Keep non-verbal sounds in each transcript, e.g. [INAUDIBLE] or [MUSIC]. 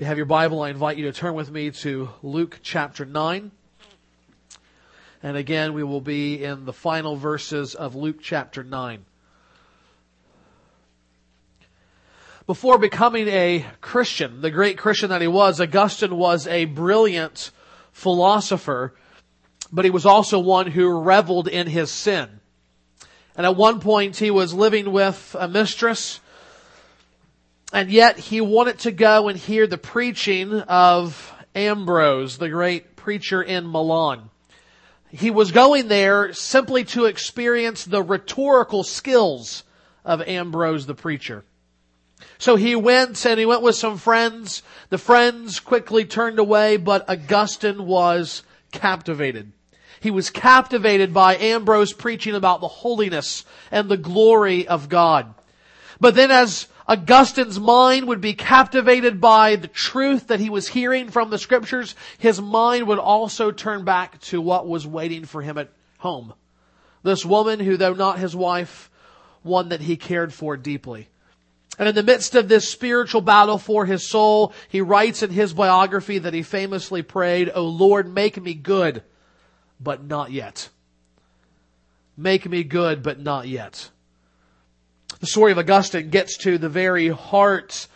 You have your Bible, I invite you to turn with me to Luke chapter 9. And again, we will be in the final verses of Luke chapter 9. Before becoming a Christian, the great Christian that he was, Augustine was a brilliant philosopher, but he was also one who reveled in his sin. And at one point he was living with a mistress and yet he wanted to go and hear the preaching of Ambrose, the great preacher in Milan. He was going there simply to experience the rhetorical skills of Ambrose the preacher. So he went and he went with some friends. The friends quickly turned away, but Augustine was captivated. He was captivated by Ambrose preaching about the holiness and the glory of God. But then as Augustine's mind would be captivated by the truth that he was hearing from the scriptures. His mind would also turn back to what was waiting for him at home. This woman who, though not his wife, one that he cared for deeply. And in the midst of this spiritual battle for his soul, he writes in his biography that he famously prayed, O Lord, make me good, but not yet. Make me good, but not yet the story of Augustine gets to the very heart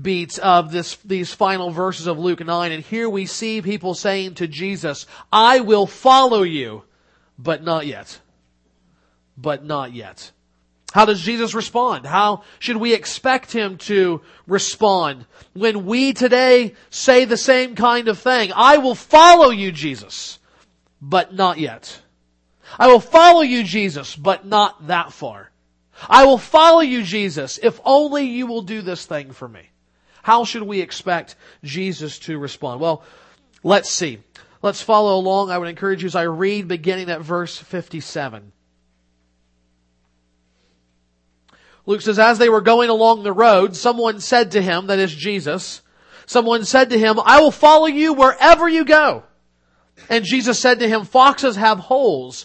beats of this, these final verses of Luke 9. And here we see people saying to Jesus, I will follow you, but not yet. But not yet. How does Jesus respond? How should we expect him to respond when we today say the same kind of thing? I will follow you, Jesus, but not yet. I will follow you, Jesus, but not that far. I will follow you, Jesus, if only you will do this thing for me. How should we expect Jesus to respond? Well, let's see. Let's follow along. I would encourage you as I read beginning at verse 57. Luke says, as they were going along the road, someone said to him, that is Jesus, someone said to him, I will follow you wherever you go. And Jesus said to him, foxes have holes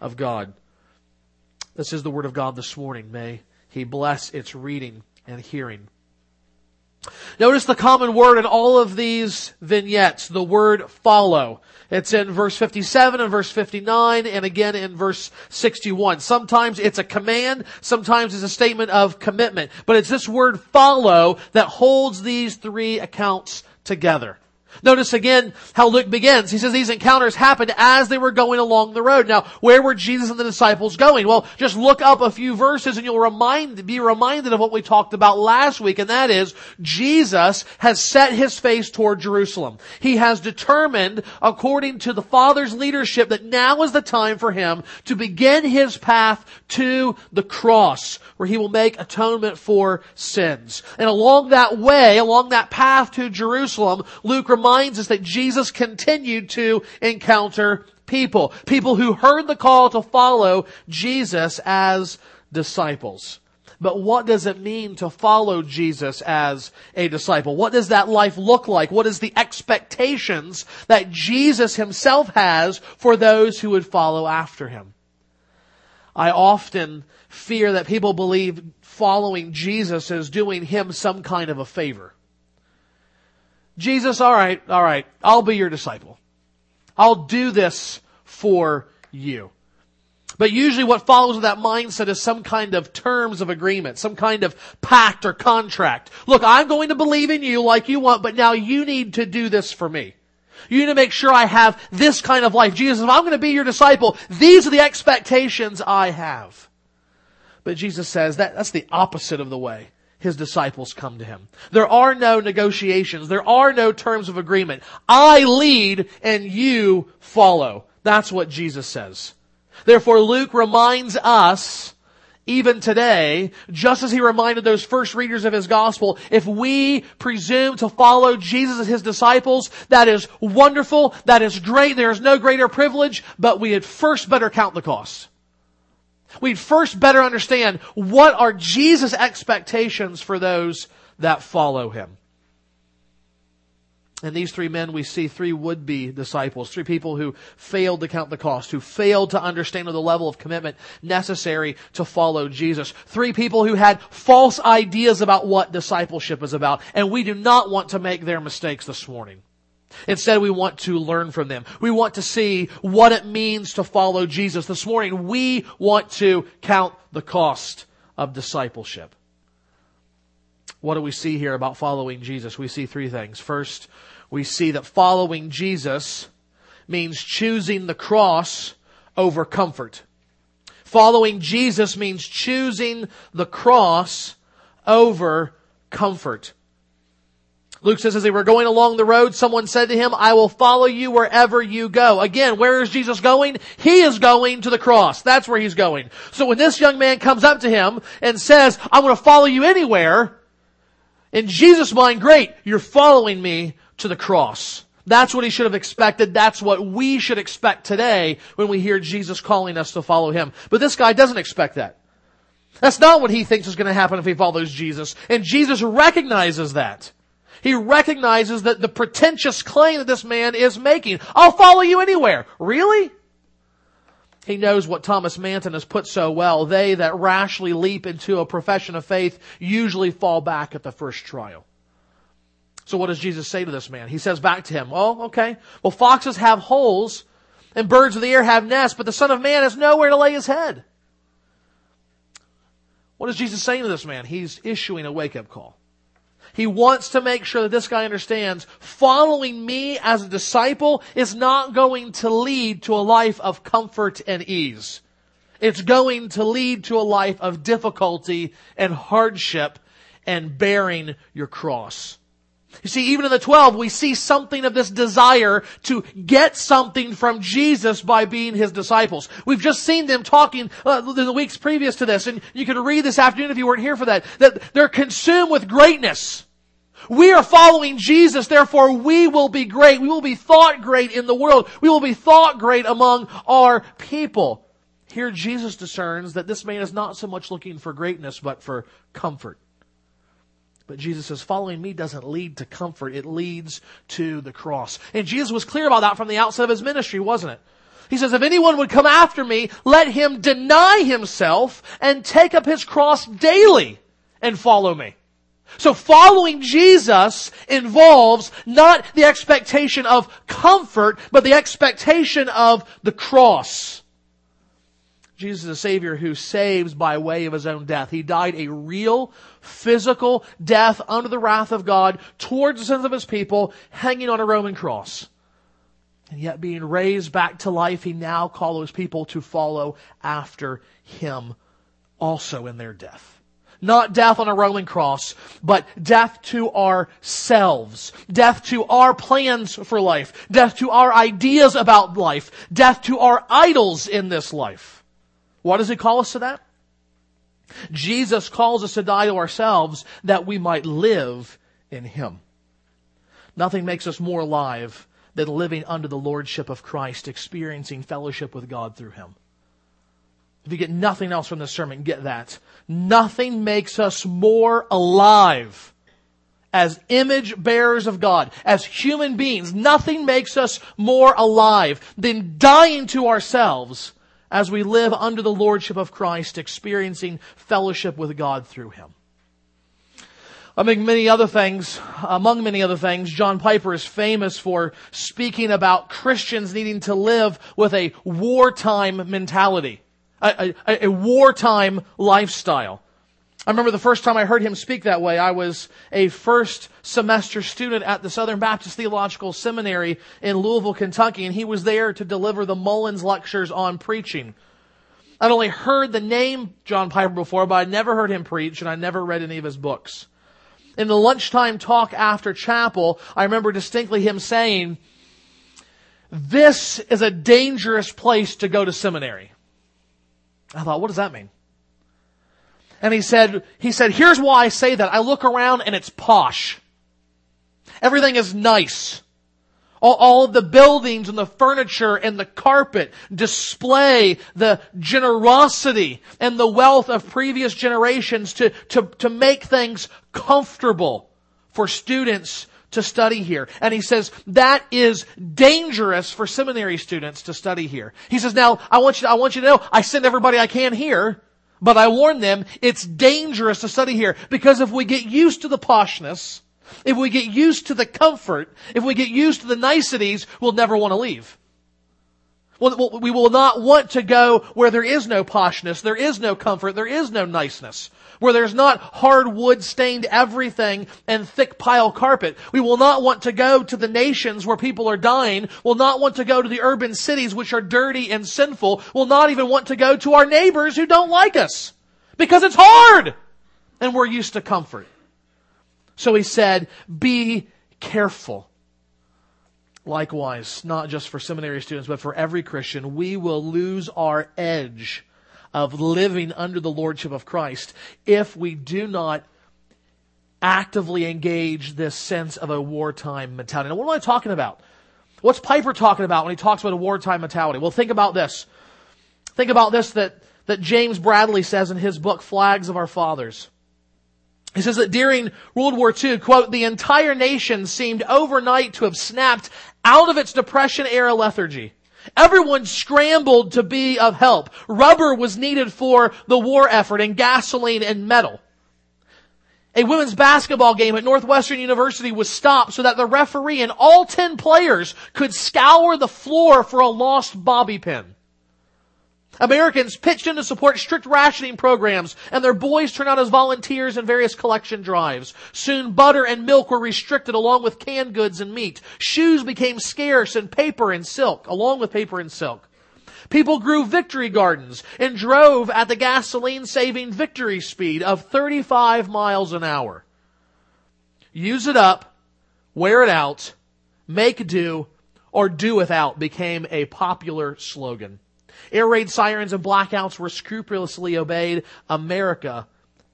of God. This is the word of God this morning. May He bless its reading and hearing. Notice the common word in all of these vignettes, the word follow. It's in verse 57 and verse 59 and again in verse 61. Sometimes it's a command, sometimes it's a statement of commitment, but it's this word follow that holds these three accounts together. Notice again how Luke begins. He says these encounters happened as they were going along the road. Now, where were Jesus and the disciples going? Well, just look up a few verses and you'll remind, be reminded of what we talked about last week, and that is Jesus has set his face toward Jerusalem. He has determined, according to the Father's leadership, that now is the time for him to begin his path to the cross, where he will make atonement for sins. And along that way, along that path to Jerusalem, Luke reminds us that Jesus continued to encounter people. People who heard the call to follow Jesus as disciples. But what does it mean to follow Jesus as a disciple? What does that life look like? What is the expectations that Jesus himself has for those who would follow after him? I often fear that people believe following Jesus is doing him some kind of a favor. Jesus, alright, alright, I'll be your disciple. I'll do this for you. But usually what follows with that mindset is some kind of terms of agreement, some kind of pact or contract. Look, I'm going to believe in you like you want, but now you need to do this for me. You need to make sure I have this kind of life. Jesus, if I'm going to be your disciple, these are the expectations I have. But Jesus says that that's the opposite of the way his disciples come to him. There are no negotiations. There are no terms of agreement. I lead and you follow. That's what Jesus says. Therefore, Luke reminds us even today, just as he reminded those first readers of his gospel, if we presume to follow Jesus and his disciples, that is wonderful, that is great, there is no greater privilege, but we had first better count the cost. We'd first better understand what are Jesus' expectations for those that follow him. In these three men, we see three would-be disciples, three people who failed to count the cost, who failed to understand the level of commitment necessary to follow Jesus. Three people who had false ideas about what discipleship is about, and we do not want to make their mistakes this morning. Instead, we want to learn from them. We want to see what it means to follow Jesus. This morning, we want to count the cost of discipleship. What do we see here about following Jesus? We see three things. First, we see that following Jesus means choosing the cross over comfort. Following Jesus means choosing the cross over comfort. Luke says, as they were going along the road, someone said to him, I will follow you wherever you go. Again, where is Jesus going? He is going to the cross. That's where he's going. So when this young man comes up to him and says, I'm going to follow you anywhere, in Jesus' mind, great, you're following me to the cross. That's what he should have expected. That's what we should expect today when we hear Jesus calling us to follow him. But this guy doesn't expect that. That's not what he thinks is going to happen if he follows Jesus. And Jesus recognizes that. He recognizes that the pretentious claim that this man is making, I'll follow you anywhere. Really? He knows what Thomas Manton has put so well. They that rashly leap into a profession of faith usually fall back at the first trial. So what does Jesus say to this man? He says back to him, Oh, okay. Well, foxes have holes and birds of the air have nests, but the son of man has nowhere to lay his head. What is Jesus saying to this man? He's issuing a wake up call. He wants to make sure that this guy understands following me as a disciple is not going to lead to a life of comfort and ease. It's going to lead to a life of difficulty and hardship and bearing your cross. You see, even in the 12, we see something of this desire to get something from Jesus by being his disciples. We've just seen them talking uh, in the weeks previous to this, and you can read this afternoon if you weren't here for that, that they're consumed with greatness. We are following Jesus, therefore we will be great. We will be thought great in the world. We will be thought great among our people. Here Jesus discerns that this man is not so much looking for greatness, but for comfort. But Jesus says, following me doesn't lead to comfort. It leads to the cross. And Jesus was clear about that from the outset of his ministry, wasn't it? He says, if anyone would come after me, let him deny himself and take up his cross daily and follow me. So following Jesus involves not the expectation of comfort, but the expectation of the cross. Jesus is a Savior who saves by way of His own death. He died a real, physical death under the wrath of God towards the sins of His people, hanging on a Roman cross. And yet being raised back to life, He now calls people to follow after Him also in their death. Not death on a Roman cross, but death to ourselves. Death to our plans for life. Death to our ideas about life. Death to our idols in this life. Why does he call us to that? Jesus calls us to die to ourselves that we might live in him. Nothing makes us more alive than living under the lordship of Christ, experiencing fellowship with God through him. If you get nothing else from this sermon, get that. Nothing makes us more alive as image bearers of God, as human beings. Nothing makes us more alive than dying to ourselves as we live under the lordship of Christ, experiencing fellowship with God through Him. Among many other things, among many other things, John Piper is famous for speaking about Christians needing to live with a wartime mentality, a, a, a wartime lifestyle. I remember the first time I heard him speak that way, I was a first semester student at the Southern Baptist Theological Seminary in Louisville, Kentucky, and he was there to deliver the Mullins lectures on preaching. I'd only heard the name John Piper before, but I'd never heard him preach, and I never read any of his books. In the lunchtime talk after chapel, I remember distinctly him saying, this is a dangerous place to go to seminary. I thought, what does that mean? And he said, he said, here's why I say that. I look around and it's posh. Everything is nice. All, all the buildings and the furniture and the carpet display the generosity and the wealth of previous generations to, to, to make things comfortable for students to study here. And he says that is dangerous for seminary students to study here. He says, now I want you, I want you to know, I send everybody I can here, but I warn them, it's dangerous to study here because if we get used to the poshness, if we get used to the comfort, if we get used to the niceties, we'll never want to leave. We will not want to go where there is no poshness, there is no comfort, there is no niceness where there's not hardwood stained everything and thick pile carpet. We will not want to go to the nations where people are dying. We'll not want to go to the urban cities which are dirty and sinful. We'll not even want to go to our neighbors who don't like us because it's hard and we're used to comfort. So he said, be careful. Likewise, not just for seminary students, but for every Christian, we will lose our edge of living under the lordship of Christ if we do not actively engage this sense of a wartime mentality. Now, what am I talking about? What's Piper talking about when he talks about a wartime mentality? Well, think about this. Think about this that, that James Bradley says in his book, Flags of Our Fathers. He says that during World War II, quote, the entire nation seemed overnight to have snapped out of its depression era lethargy. Everyone scrambled to be of help. Rubber was needed for the war effort and gasoline and metal. A women's basketball game at Northwestern University was stopped so that the referee and all 10 players could scour the floor for a lost bobby pin. Americans pitched in to support strict rationing programs, and their boys turned out as volunteers in various collection drives. Soon butter and milk were restricted along with canned goods and meat. Shoes became scarce and paper and silk, along with paper and silk. People grew victory gardens and drove at the gasoline saving victory speed of 35 miles an hour. Use it up, wear it out, make do, or do without became a popular slogan. Air raid sirens and blackouts were scrupulously obeyed. America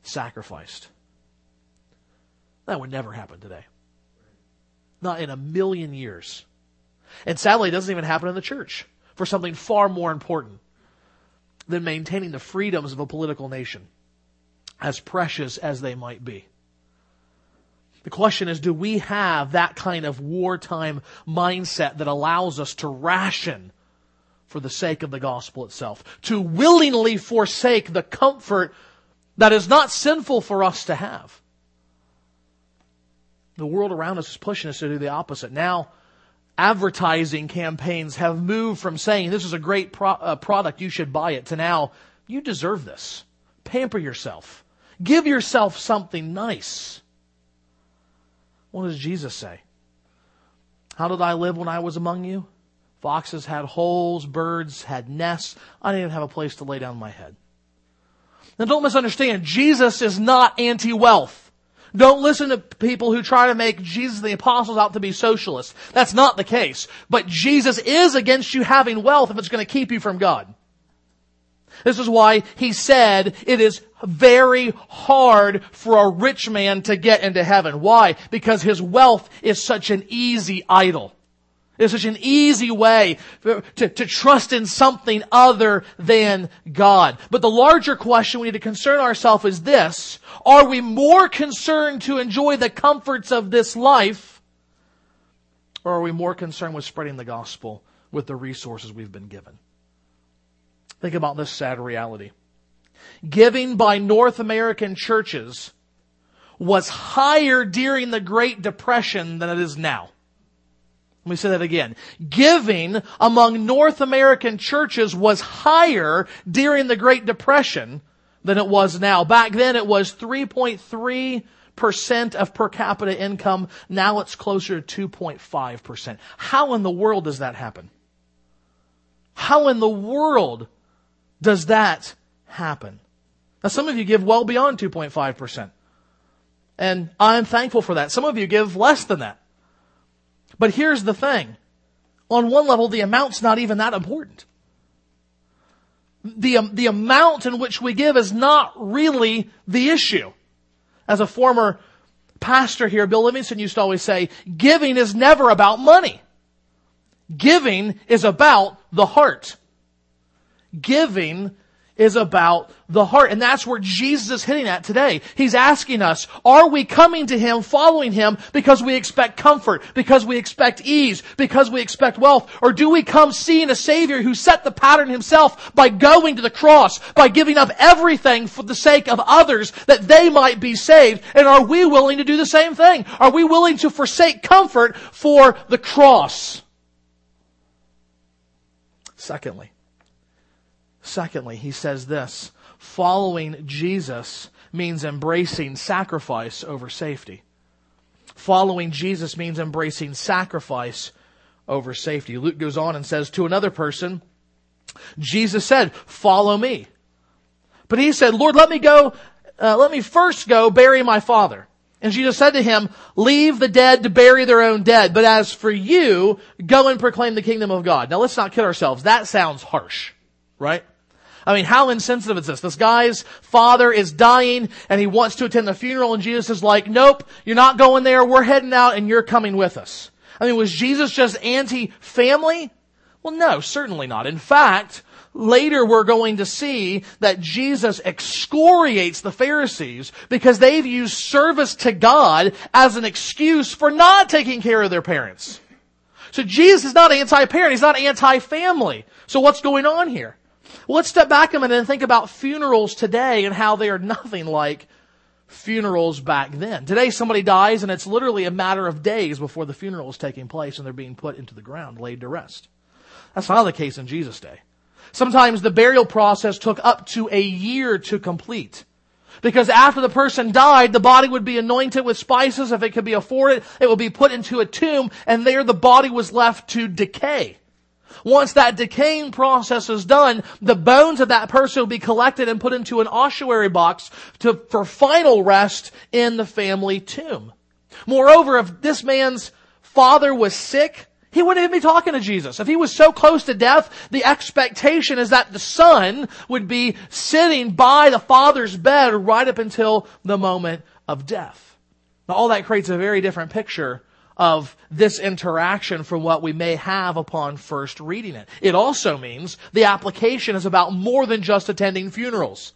sacrificed. That would never happen today. Not in a million years. And sadly, it doesn't even happen in the church for something far more important than maintaining the freedoms of a political nation, as precious as they might be. The question is, do we have that kind of wartime mindset that allows us to ration for the sake of the gospel itself. To willingly forsake the comfort that is not sinful for us to have. The world around us is pushing us to do the opposite. Now, advertising campaigns have moved from saying this is a great pro- uh, product, you should buy it, to now, you deserve this. Pamper yourself. Give yourself something nice. What does Jesus say? How did I live when I was among you? Foxes had holes, birds had nests. I didn't even have a place to lay down my head. Now don't misunderstand. Jesus is not anti-wealth. Don't listen to people who try to make Jesus and the apostles out to be socialists. That's not the case. But Jesus is against you having wealth if it's going to keep you from God. This is why he said it is very hard for a rich man to get into heaven. Why? Because his wealth is such an easy idol. It's such an easy way to, to trust in something other than God. But the larger question we need to concern ourselves is this. Are we more concerned to enjoy the comforts of this life? Or are we more concerned with spreading the gospel with the resources we've been given? Think about this sad reality. Giving by North American churches was higher during the Great Depression than it is now. Let me say that again. Giving among North American churches was higher during the Great Depression than it was now. Back then it was 3.3% of per capita income. Now it's closer to 2.5%. How in the world does that happen? How in the world does that happen? Now some of you give well beyond 2.5%. And I'm thankful for that. Some of you give less than that. But here's the thing. On one level, the amount's not even that important. the, um, the amount in which we give is not really the issue. As a former pastor here, Bill Livingston used to always say, giving is never about money. Giving is about the heart. Giving is about the heart. And that's where Jesus is hitting at today. He's asking us, are we coming to Him, following Him because we expect comfort, because we expect ease, because we expect wealth? Or do we come seeing a Savior who set the pattern Himself by going to the cross, by giving up everything for the sake of others that they might be saved? And are we willing to do the same thing? Are we willing to forsake comfort for the cross? Secondly, Secondly, he says this following Jesus means embracing sacrifice over safety. Following Jesus means embracing sacrifice over safety. Luke goes on and says to another person, Jesus said, follow me. But he said, Lord, let me go, uh, let me first go bury my father. And Jesus said to him, leave the dead to bury their own dead. But as for you, go and proclaim the kingdom of God. Now let's not kid ourselves. That sounds harsh, right? I mean, how insensitive is this? This guy's father is dying and he wants to attend the funeral and Jesus is like, nope, you're not going there. We're heading out and you're coming with us. I mean, was Jesus just anti-family? Well, no, certainly not. In fact, later we're going to see that Jesus excoriates the Pharisees because they've used service to God as an excuse for not taking care of their parents. So Jesus is not anti-parent. He's not anti-family. So what's going on here? Well, let's step back a minute and think about funerals today and how they are nothing like funerals back then. Today somebody dies and it's literally a matter of days before the funeral is taking place and they're being put into the ground, laid to rest. That's not the case in Jesus' day. Sometimes the burial process took up to a year to complete. Because after the person died, the body would be anointed with spices if it could be afforded. It would be put into a tomb and there the body was left to decay. Once that decaying process is done, the bones of that person will be collected and put into an ossuary box to, for final rest in the family tomb. Moreover, if this man's father was sick, he wouldn't even be talking to Jesus. If he was so close to death, the expectation is that the son would be sitting by the father's bed right up until the moment of death. Now all that creates a very different picture of this interaction from what we may have upon first reading it. It also means the application is about more than just attending funerals.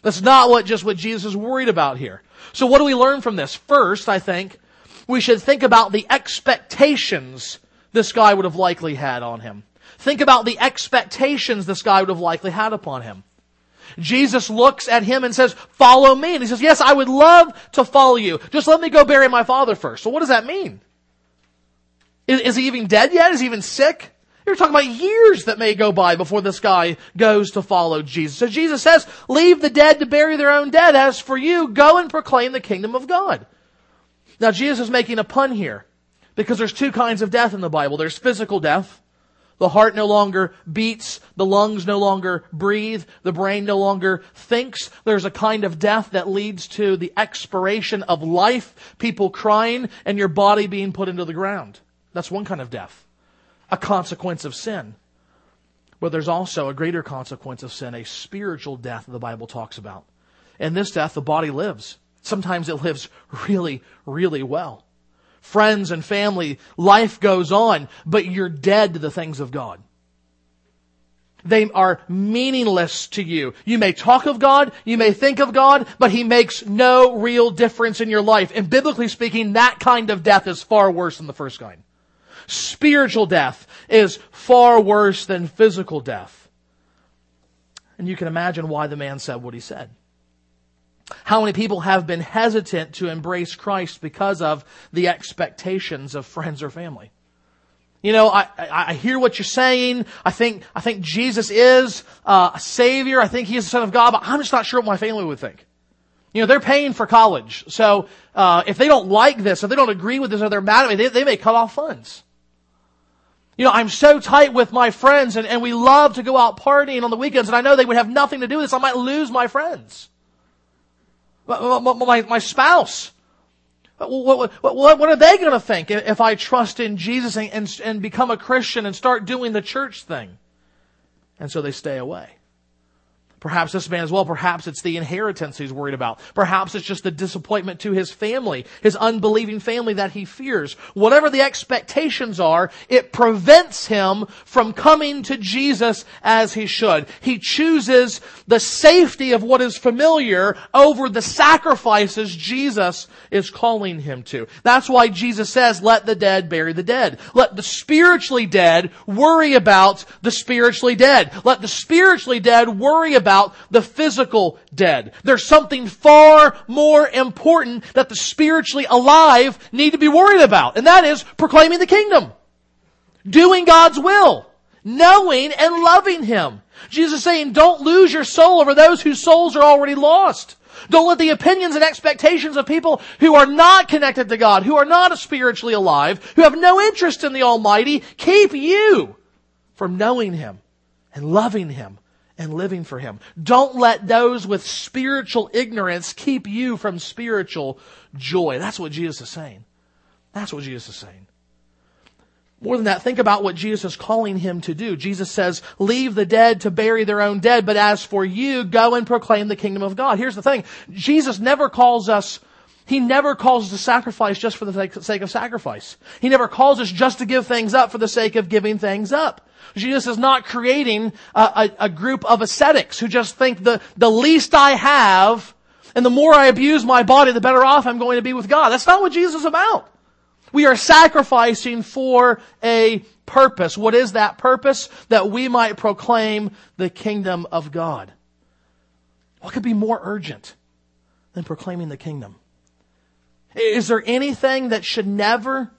That's not what just what Jesus is worried about here. So what do we learn from this? First, I think we should think about the expectations this guy would have likely had on him. Think about the expectations this guy would have likely had upon him. Jesus looks at him and says, follow me. And he says, yes, I would love to follow you. Just let me go bury my father first. So what does that mean? Is, is he even dead yet? Is he even sick? You're talking about years that may go by before this guy goes to follow Jesus. So Jesus says, leave the dead to bury their own dead. As for you, go and proclaim the kingdom of God. Now Jesus is making a pun here because there's two kinds of death in the Bible. There's physical death. The heart no longer beats, the lungs no longer breathe, the brain no longer thinks. There's a kind of death that leads to the expiration of life, people crying, and your body being put into the ground. That's one kind of death, a consequence of sin. But there's also a greater consequence of sin, a spiritual death the Bible talks about. In this death, the body lives. Sometimes it lives really, really well. Friends and family, life goes on, but you're dead to the things of God. They are meaningless to you. You may talk of God, you may think of God, but He makes no real difference in your life. And biblically speaking, that kind of death is far worse than the first kind. Spiritual death is far worse than physical death. And you can imagine why the man said what he said. How many people have been hesitant to embrace Christ because of the expectations of friends or family? You know, I, I hear what you're saying. I think, I think Jesus is uh, a savior. I think he is the son of God, but I'm just not sure what my family would think. You know, they're paying for college. So, uh, if they don't like this, if they don't agree with this, or they're mad at me, they, they may cut off funds. You know, I'm so tight with my friends and, and we love to go out partying on the weekends and I know they would have nothing to do with this. I might lose my friends. My, my, my spouse. What, what, what, are they going to think if I trust in Jesus and, and, and become a Christian and start doing the church thing? And so they stay away. Perhaps this man as well, perhaps it's the inheritance he's worried about. Perhaps it's just the disappointment to his family, his unbelieving family that he fears. Whatever the expectations are, it prevents him from coming to Jesus as he should. He chooses the safety of what is familiar over the sacrifices Jesus is calling him to. That's why Jesus says, let the dead bury the dead. Let the spiritually dead worry about the spiritually dead. Let the spiritually dead worry about about the physical dead. There's something far more important that the spiritually alive need to be worried about, and that is proclaiming the kingdom. Doing God's will. Knowing and loving Him. Jesus is saying, don't lose your soul over those whose souls are already lost. Don't let the opinions and expectations of people who are not connected to God, who are not spiritually alive, who have no interest in the Almighty, keep you from knowing Him and loving Him and living for Him. Don't let those with spiritual ignorance keep you from spiritual joy. That's what Jesus is saying. That's what Jesus is saying. More than that, think about what Jesus is calling him to do. Jesus says, leave the dead to bury their own dead, but as for you, go and proclaim the kingdom of God. Here's the thing. Jesus never calls us he never calls us to sacrifice just for the sake of sacrifice. He never calls us just to give things up for the sake of giving things up. Jesus is not creating a, a, a group of ascetics who just think the, the least I have and the more I abuse my body, the better off I'm going to be with God. That's not what Jesus is about. We are sacrificing for a purpose. What is that purpose? That we might proclaim the kingdom of God. What could be more urgent than proclaiming the kingdom? Is there anything that should never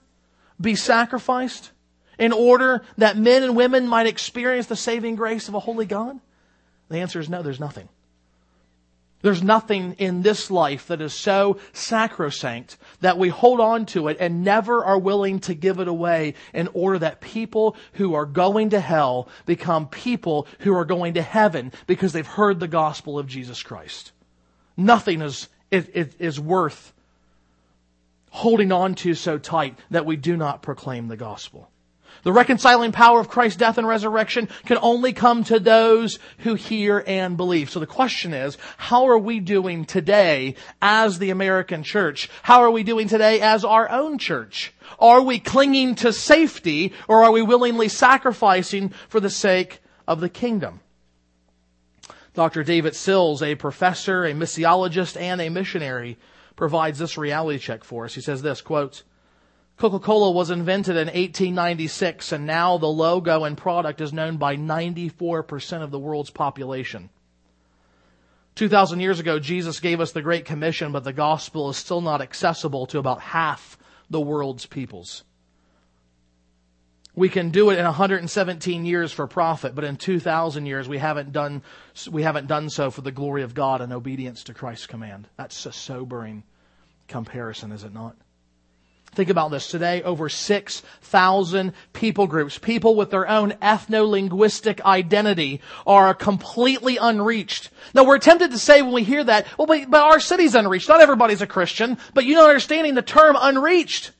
be sacrificed in order that men and women might experience the saving grace of a holy God? The answer is no, there's nothing. There's nothing in this life that is so sacrosanct that we hold on to it and never are willing to give it away in order that people who are going to hell become people who are going to heaven because they've heard the gospel of Jesus Christ. Nothing is, is, is worth holding on to so tight that we do not proclaim the gospel. The reconciling power of Christ's death and resurrection can only come to those who hear and believe. So the question is, how are we doing today as the American church? How are we doing today as our own church? Are we clinging to safety or are we willingly sacrificing for the sake of the kingdom? Dr. David Sills, a professor, a missiologist, and a missionary, provides this reality check for us. He says this, quote, Coca-Cola was invented in 1896 and now the logo and product is known by 94% of the world's population. 2,000 years ago, Jesus gave us the Great Commission, but the gospel is still not accessible to about half the world's peoples. We can do it in 117 years for profit, but in 2,000 years we haven't done, we haven't done so for the glory of God and obedience to Christ's command. That's a sobering comparison, is it not? Think about this. Today, over 6,000 people groups, people with their own ethno-linguistic identity are completely unreached. Now, we're tempted to say when we hear that, well, but, our city's unreached. Not everybody's a Christian, but you know understanding the term unreached.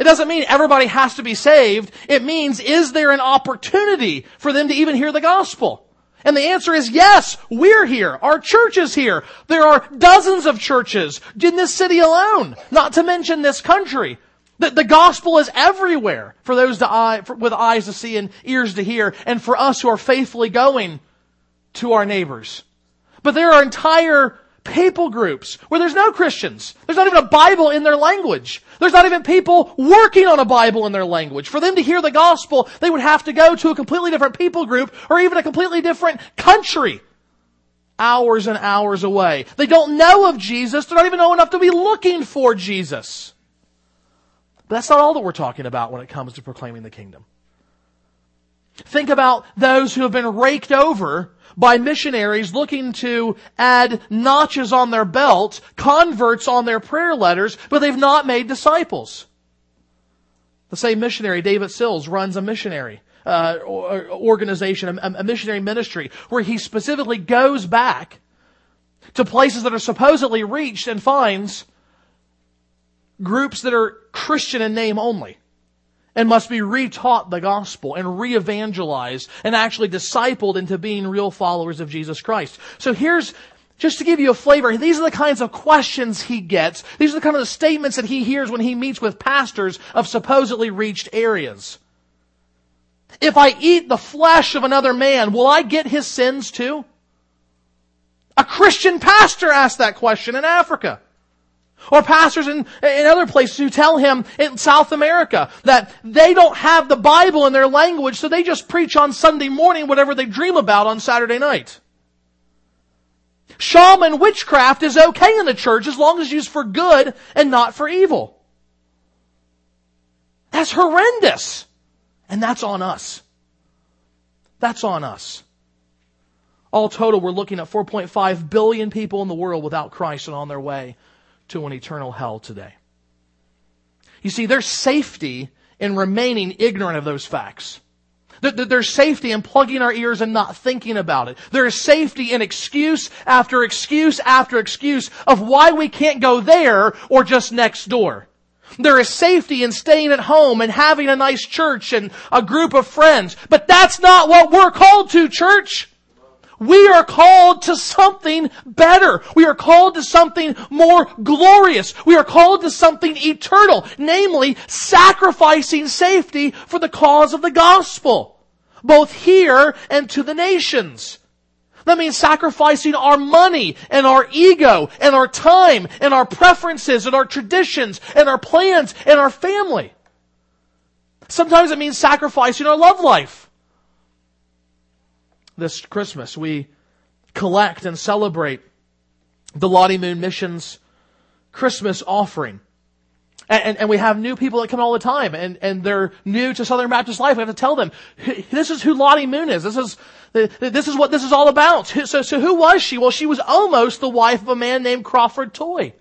It doesn't mean everybody has to be saved. It means, is there an opportunity for them to even hear the gospel? And the answer is yes, we're here. Our church is here. There are dozens of churches in this city alone, not to mention this country. The, the gospel is everywhere for those eye, for, with eyes to see and ears to hear, and for us who are faithfully going to our neighbors. But there are entire people groups where there's no Christians. There's not even a Bible in their language. There's not even people working on a Bible in their language. For them to hear the gospel, they would have to go to a completely different people group or even a completely different country. Hours and hours away. They don't know of Jesus. They don't even know enough to be looking for Jesus. But that's not all that we're talking about when it comes to proclaiming the kingdom. Think about those who have been raked over by missionaries looking to add notches on their belt, converts on their prayer letters, but they've not made disciples. The same missionary, David Sills, runs a missionary uh, organization, a, a missionary ministry, where he specifically goes back to places that are supposedly reached and finds groups that are Christian in name only and must be retaught the gospel and re-evangelized and actually discipled into being real followers of Jesus Christ. So here's, just to give you a flavor, these are the kinds of questions he gets. These are the kind of the statements that he hears when he meets with pastors of supposedly reached areas. If I eat the flesh of another man, will I get his sins too? A Christian pastor asked that question in Africa. Or pastors in, in other places who tell him in South America that they don't have the Bible in their language, so they just preach on Sunday morning whatever they dream about on Saturday night. Shaman witchcraft is okay in the church as long as used for good and not for evil. That's horrendous. And that's on us. That's on us. All total, we're looking at 4.5 billion people in the world without Christ and on their way to an eternal hell today. You see, there's safety in remaining ignorant of those facts. There's safety in plugging our ears and not thinking about it. There is safety in excuse after excuse after excuse of why we can't go there or just next door. There is safety in staying at home and having a nice church and a group of friends. But that's not what we're called to, church. We are called to something better. We are called to something more glorious. We are called to something eternal, namely sacrificing safety for the cause of the gospel, both here and to the nations. That means sacrificing our money and our ego and our time and our preferences and our traditions and our plans and our family. Sometimes it means sacrificing our love life this Christmas. We collect and celebrate the Lottie Moon Missions Christmas offering. And, and, and, we have new people that come all the time and, and they're new to Southern Baptist life. We have to tell them, this is who Lottie Moon is. This is, this is what this is all about. So, so who was she? Well, she was almost the wife of a man named Crawford Toy.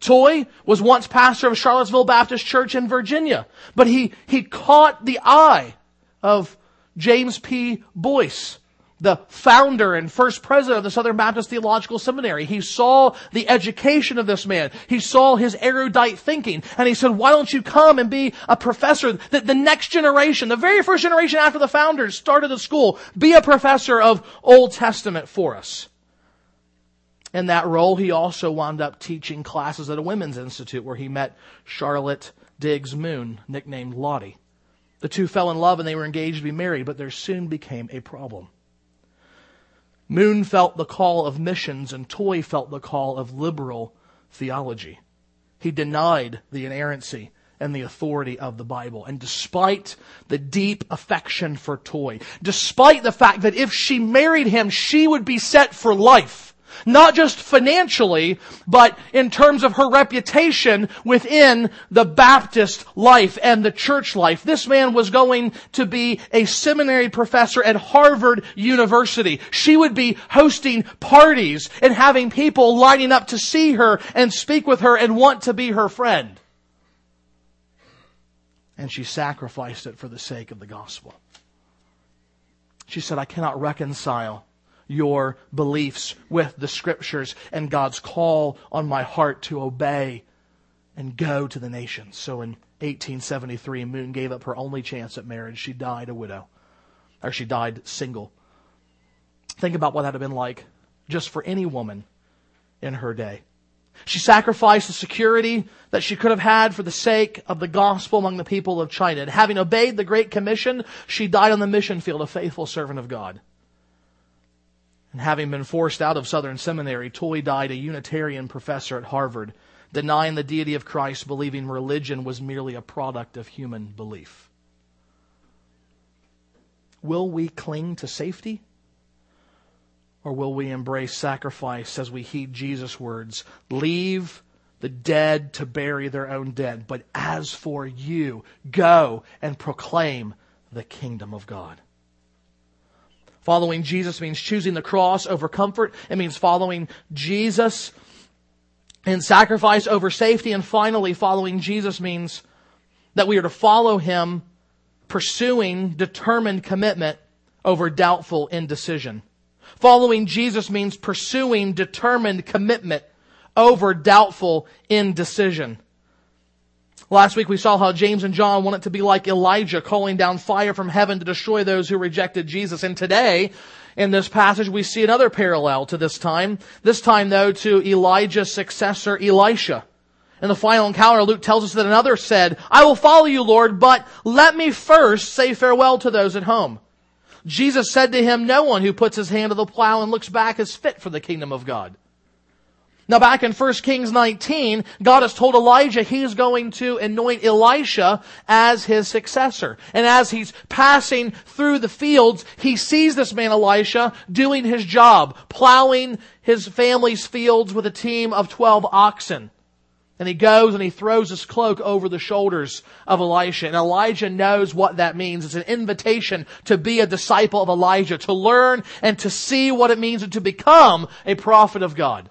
Toy was once pastor of Charlottesville Baptist Church in Virginia, but he, he caught the eye of James P. Boyce, the founder and first president of the Southern Baptist Theological Seminary. He saw the education of this man. He saw his erudite thinking. And he said, why don't you come and be a professor? The, the next generation, the very first generation after the founders started the school, be a professor of Old Testament for us. In that role, he also wound up teaching classes at a women's institute where he met Charlotte Diggs Moon, nicknamed Lottie. The two fell in love and they were engaged to be married, but there soon became a problem. Moon felt the call of missions and Toy felt the call of liberal theology. He denied the inerrancy and the authority of the Bible. And despite the deep affection for Toy, despite the fact that if she married him, she would be set for life, not just financially, but in terms of her reputation within the Baptist life and the church life. This man was going to be a seminary professor at Harvard University. She would be hosting parties and having people lining up to see her and speak with her and want to be her friend. And she sacrificed it for the sake of the gospel. She said, I cannot reconcile your beliefs with the scriptures and God's call on my heart to obey and go to the nations. So in 1873, Moon gave up her only chance at marriage. She died a widow, or she died single. Think about what that would have been like just for any woman in her day. She sacrificed the security that she could have had for the sake of the gospel among the people of China. And having obeyed the Great Commission, she died on the mission field, a faithful servant of God. And having been forced out of Southern Seminary, Toy died a Unitarian professor at Harvard, denying the deity of Christ, believing religion was merely a product of human belief. Will we cling to safety? Or will we embrace sacrifice as we heed Jesus' words? Leave the dead to bury their own dead, but as for you, go and proclaim the kingdom of God. Following Jesus means choosing the cross over comfort. It means following Jesus in sacrifice over safety. And finally, following Jesus means that we are to follow him pursuing determined commitment over doubtful indecision. Following Jesus means pursuing determined commitment over doubtful indecision. Last week we saw how James and John wanted to be like Elijah calling down fire from heaven to destroy those who rejected Jesus. And today, in this passage, we see another parallel to this time. This time though to Elijah's successor, Elisha. In the final encounter, Luke tells us that another said, I will follow you, Lord, but let me first say farewell to those at home. Jesus said to him, no one who puts his hand to the plow and looks back is fit for the kingdom of God. Now back in 1 Kings 19, God has told Elijah he's going to anoint Elisha as his successor. And as he's passing through the fields, he sees this man Elisha doing his job, plowing his family's fields with a team of 12 oxen. And he goes and he throws his cloak over the shoulders of Elisha. And Elijah knows what that means. It's an invitation to be a disciple of Elijah, to learn and to see what it means and to become a prophet of God.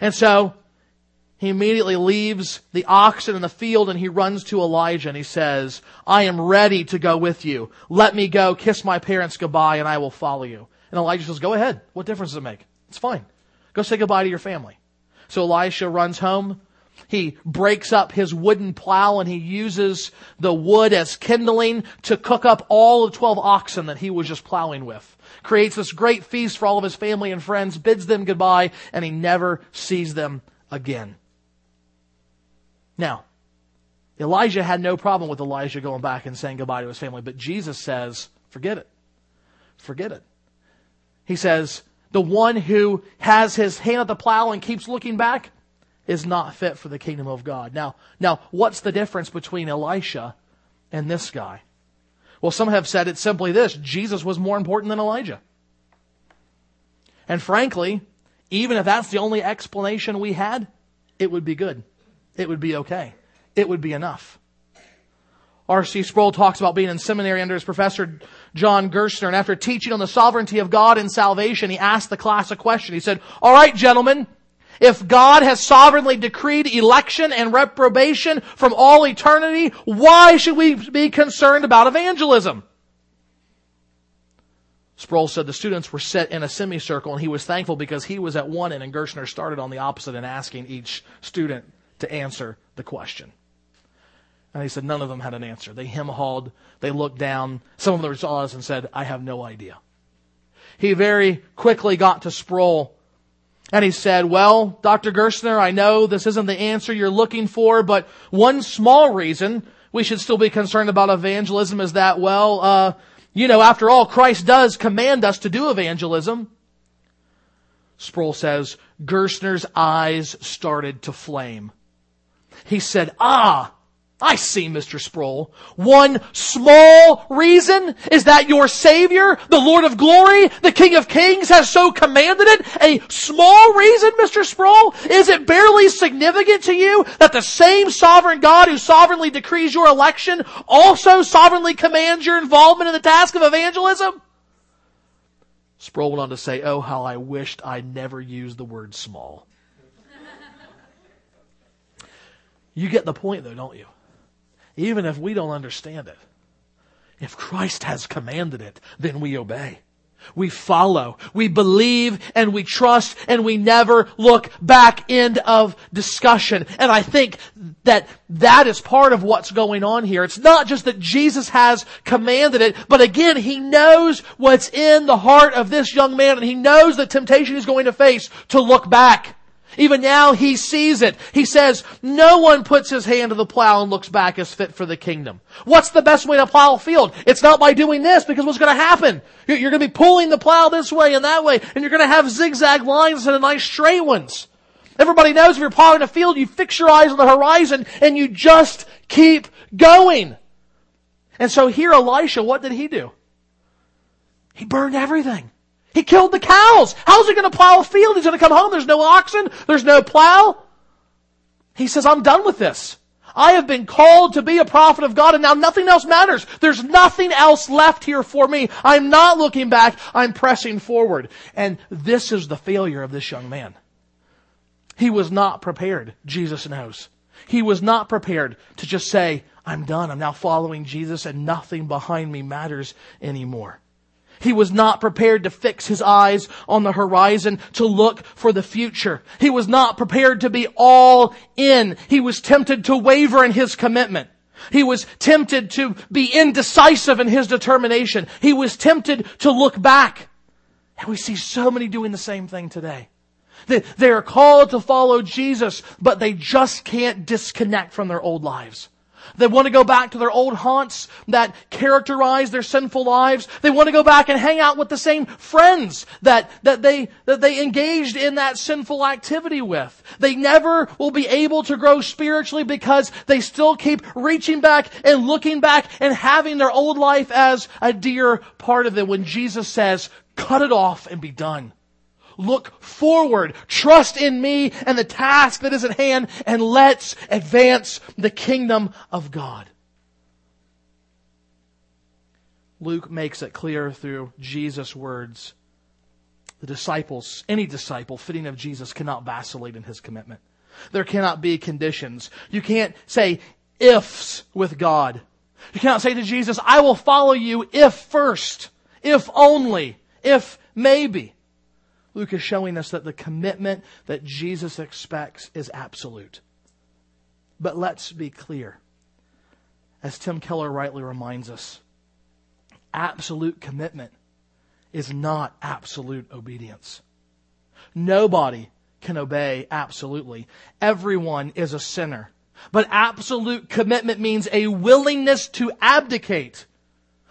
And so he immediately leaves the oxen in the field and he runs to Elijah and he says, I am ready to go with you. Let me go, kiss my parents goodbye, and I will follow you. And Elijah says, Go ahead. What difference does it make? It's fine. Go say goodbye to your family. So Elisha runs home. He breaks up his wooden plow and he uses the wood as kindling to cook up all the 12 oxen that he was just plowing with creates this great feast for all of his family and friends, bids them goodbye, and he never sees them again. Now, Elijah had no problem with Elijah going back and saying goodbye to his family, but Jesus says, forget it. Forget it. He says, the one who has his hand at the plow and keeps looking back is not fit for the kingdom of God. Now, now, what's the difference between Elisha and this guy? Well, some have said it's simply this Jesus was more important than Elijah. And frankly, even if that's the only explanation we had, it would be good. It would be okay. It would be enough. R.C. Sproul talks about being in seminary under his professor John Gerstner, and after teaching on the sovereignty of God and salvation, he asked the class a question. He said, All right, gentlemen, if God has sovereignly decreed election and reprobation from all eternity, why should we be concerned about evangelism? Sproul said the students were set in a semicircle and he was thankful because he was at one end and Gerstner started on the opposite and asking each student to answer the question. And he said none of them had an answer. They hem hawed, they looked down, some of them saw us and said, I have no idea. He very quickly got to Sproul and he said, well, Dr. Gerstner, I know this isn't the answer you're looking for, but one small reason we should still be concerned about evangelism is that, well, uh, you know, after all, Christ does command us to do evangelism. Sproul says, Gerstner's eyes started to flame. He said, ah, I see, Mr. Sproul. One small reason is that your Savior, the Lord of glory, the King of kings has so commanded it. A small reason, Mr. Sproul? Is it barely significant to you that the same sovereign God who sovereignly decrees your election also sovereignly commands your involvement in the task of evangelism? Sproul went on to say, oh, how I wished I'd never used the word small. [LAUGHS] you get the point though, don't you? Even if we don't understand it. If Christ has commanded it, then we obey. We follow. We believe and we trust and we never look back. End of discussion. And I think that that is part of what's going on here. It's not just that Jesus has commanded it, but again, He knows what's in the heart of this young man and He knows the temptation he's going to face to look back. Even now he sees it. He says, no one puts his hand to the plow and looks back as fit for the kingdom. What's the best way to plow a field? It's not by doing this because what's going to happen? You're going to be pulling the plow this way and that way and you're going to have zigzag lines and nice straight ones. Everybody knows if you're plowing a field, you fix your eyes on the horizon and you just keep going. And so here Elisha, what did he do? He burned everything. He killed the cows. How's he going to plow a field? He's going to come home. There's no oxen. There's no plow. He says, I'm done with this. I have been called to be a prophet of God and now nothing else matters. There's nothing else left here for me. I'm not looking back. I'm pressing forward. And this is the failure of this young man. He was not prepared. Jesus knows. He was not prepared to just say, I'm done. I'm now following Jesus and nothing behind me matters anymore. He was not prepared to fix his eyes on the horizon to look for the future. He was not prepared to be all in. He was tempted to waver in his commitment. He was tempted to be indecisive in his determination. He was tempted to look back. And we see so many doing the same thing today. They are called to follow Jesus, but they just can't disconnect from their old lives. They want to go back to their old haunts that characterize their sinful lives. They want to go back and hang out with the same friends that, that they, that they engaged in that sinful activity with. They never will be able to grow spiritually because they still keep reaching back and looking back and having their old life as a dear part of them when Jesus says, cut it off and be done. Look forward. Trust in me and the task that is at hand and let's advance the kingdom of God. Luke makes it clear through Jesus' words. The disciples, any disciple fitting of Jesus cannot vacillate in his commitment. There cannot be conditions. You can't say ifs with God. You cannot say to Jesus, I will follow you if first, if only, if maybe. Luke is showing us that the commitment that Jesus expects is absolute. But let's be clear. As Tim Keller rightly reminds us, absolute commitment is not absolute obedience. Nobody can obey absolutely. Everyone is a sinner. But absolute commitment means a willingness to abdicate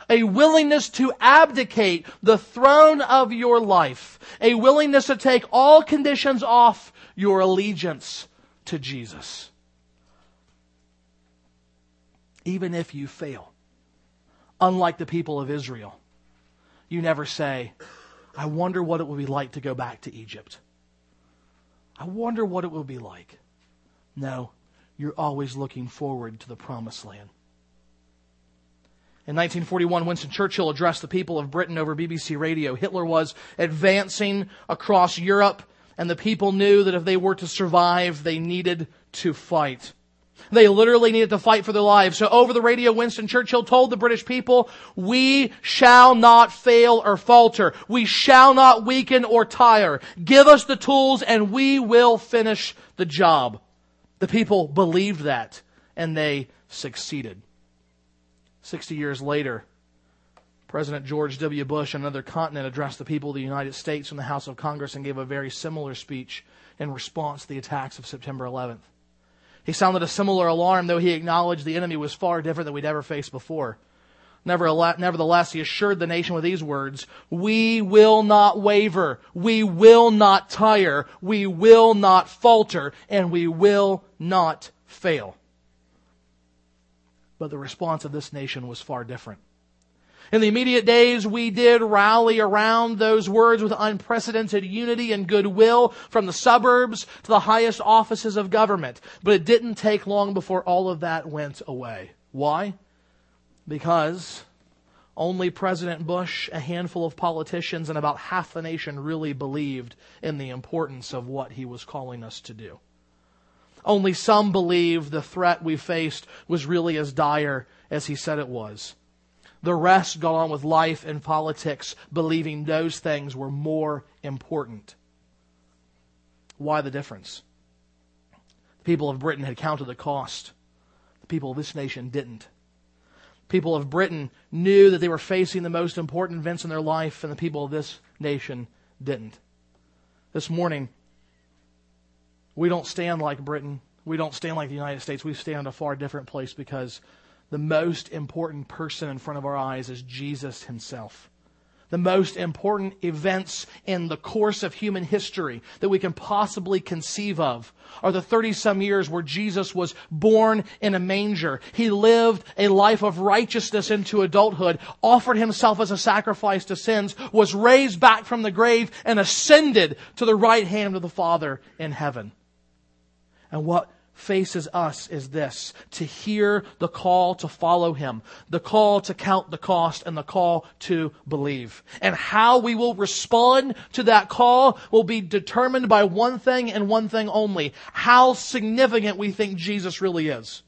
a willingness to abdicate the throne of your life, a willingness to take all conditions off your allegiance to Jesus. Even if you fail, unlike the people of Israel, you never say, I wonder what it would be like to go back to Egypt. I wonder what it will be like. No, you're always looking forward to the promised land. In 1941, Winston Churchill addressed the people of Britain over BBC radio. Hitler was advancing across Europe, and the people knew that if they were to survive, they needed to fight. They literally needed to fight for their lives. So over the radio, Winston Churchill told the British people, we shall not fail or falter. We shall not weaken or tire. Give us the tools and we will finish the job. The people believed that and they succeeded. 60 years later, President George W. Bush on another continent addressed the people of the United States in the House of Congress and gave a very similar speech in response to the attacks of September 11th. He sounded a similar alarm, though he acknowledged the enemy was far different than we'd ever faced before. Nevertheless, he assured the nation with these words, We will not waver, we will not tire, we will not falter, and we will not fail. But the response of this nation was far different. In the immediate days, we did rally around those words with unprecedented unity and goodwill from the suburbs to the highest offices of government. But it didn't take long before all of that went away. Why? Because only President Bush, a handful of politicians, and about half the nation really believed in the importance of what he was calling us to do. Only some believed the threat we faced was really as dire as he said it was. The rest got on with life and politics, believing those things were more important. Why the difference? The people of Britain had counted the cost. The people of this nation didn't. The People of Britain knew that they were facing the most important events in their life, and the people of this nation didn't. This morning, we don't stand like Britain. We don't stand like the United States. We stand a far different place because the most important person in front of our eyes is Jesus himself. The most important events in the course of human history that we can possibly conceive of are the 30 some years where Jesus was born in a manger. He lived a life of righteousness into adulthood, offered himself as a sacrifice to sins, was raised back from the grave, and ascended to the right hand of the Father in heaven. And what faces us is this to hear the call to follow him, the call to count the cost, and the call to believe. And how we will respond to that call will be determined by one thing and one thing only how significant we think Jesus really is.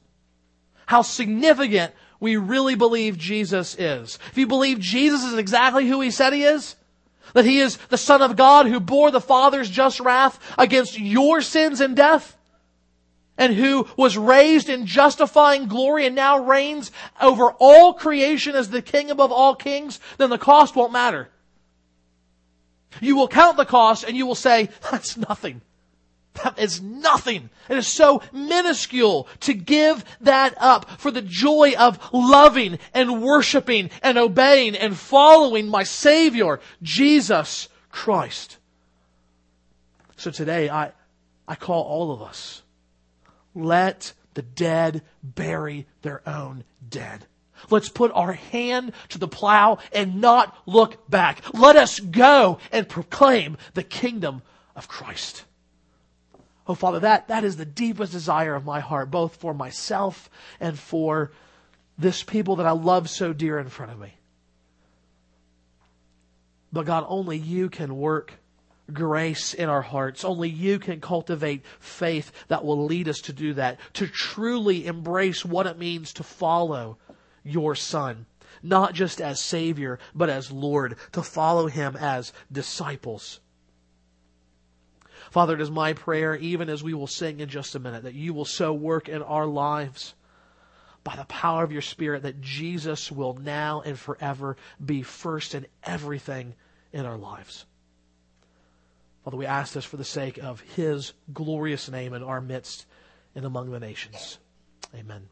How significant we really believe Jesus is, if you believe Jesus is exactly who he said he is, that he is the Son of God who bore the Father's just wrath against your sins and death, and who was raised in justifying glory and now reigns over all creation as the King above all kings, then the cost won't matter. You will count the cost and you will say, that's nothing. That is nothing. It is so minuscule to give that up for the joy of loving and worshiping and obeying and following my Savior, Jesus Christ. So today I, I call all of us, let the dead bury their own dead. Let's put our hand to the plow and not look back. Let us go and proclaim the kingdom of Christ. Oh, Father, that, that is the deepest desire of my heart, both for myself and for this people that I love so dear in front of me. But God, only you can work grace in our hearts. Only you can cultivate faith that will lead us to do that, to truly embrace what it means to follow your Son, not just as Savior, but as Lord, to follow Him as disciples. Father, it is my prayer, even as we will sing in just a minute, that you will so work in our lives by the power of your Spirit that Jesus will now and forever be first in everything in our lives. Father, we ask this for the sake of his glorious name in our midst and among the nations. Amen.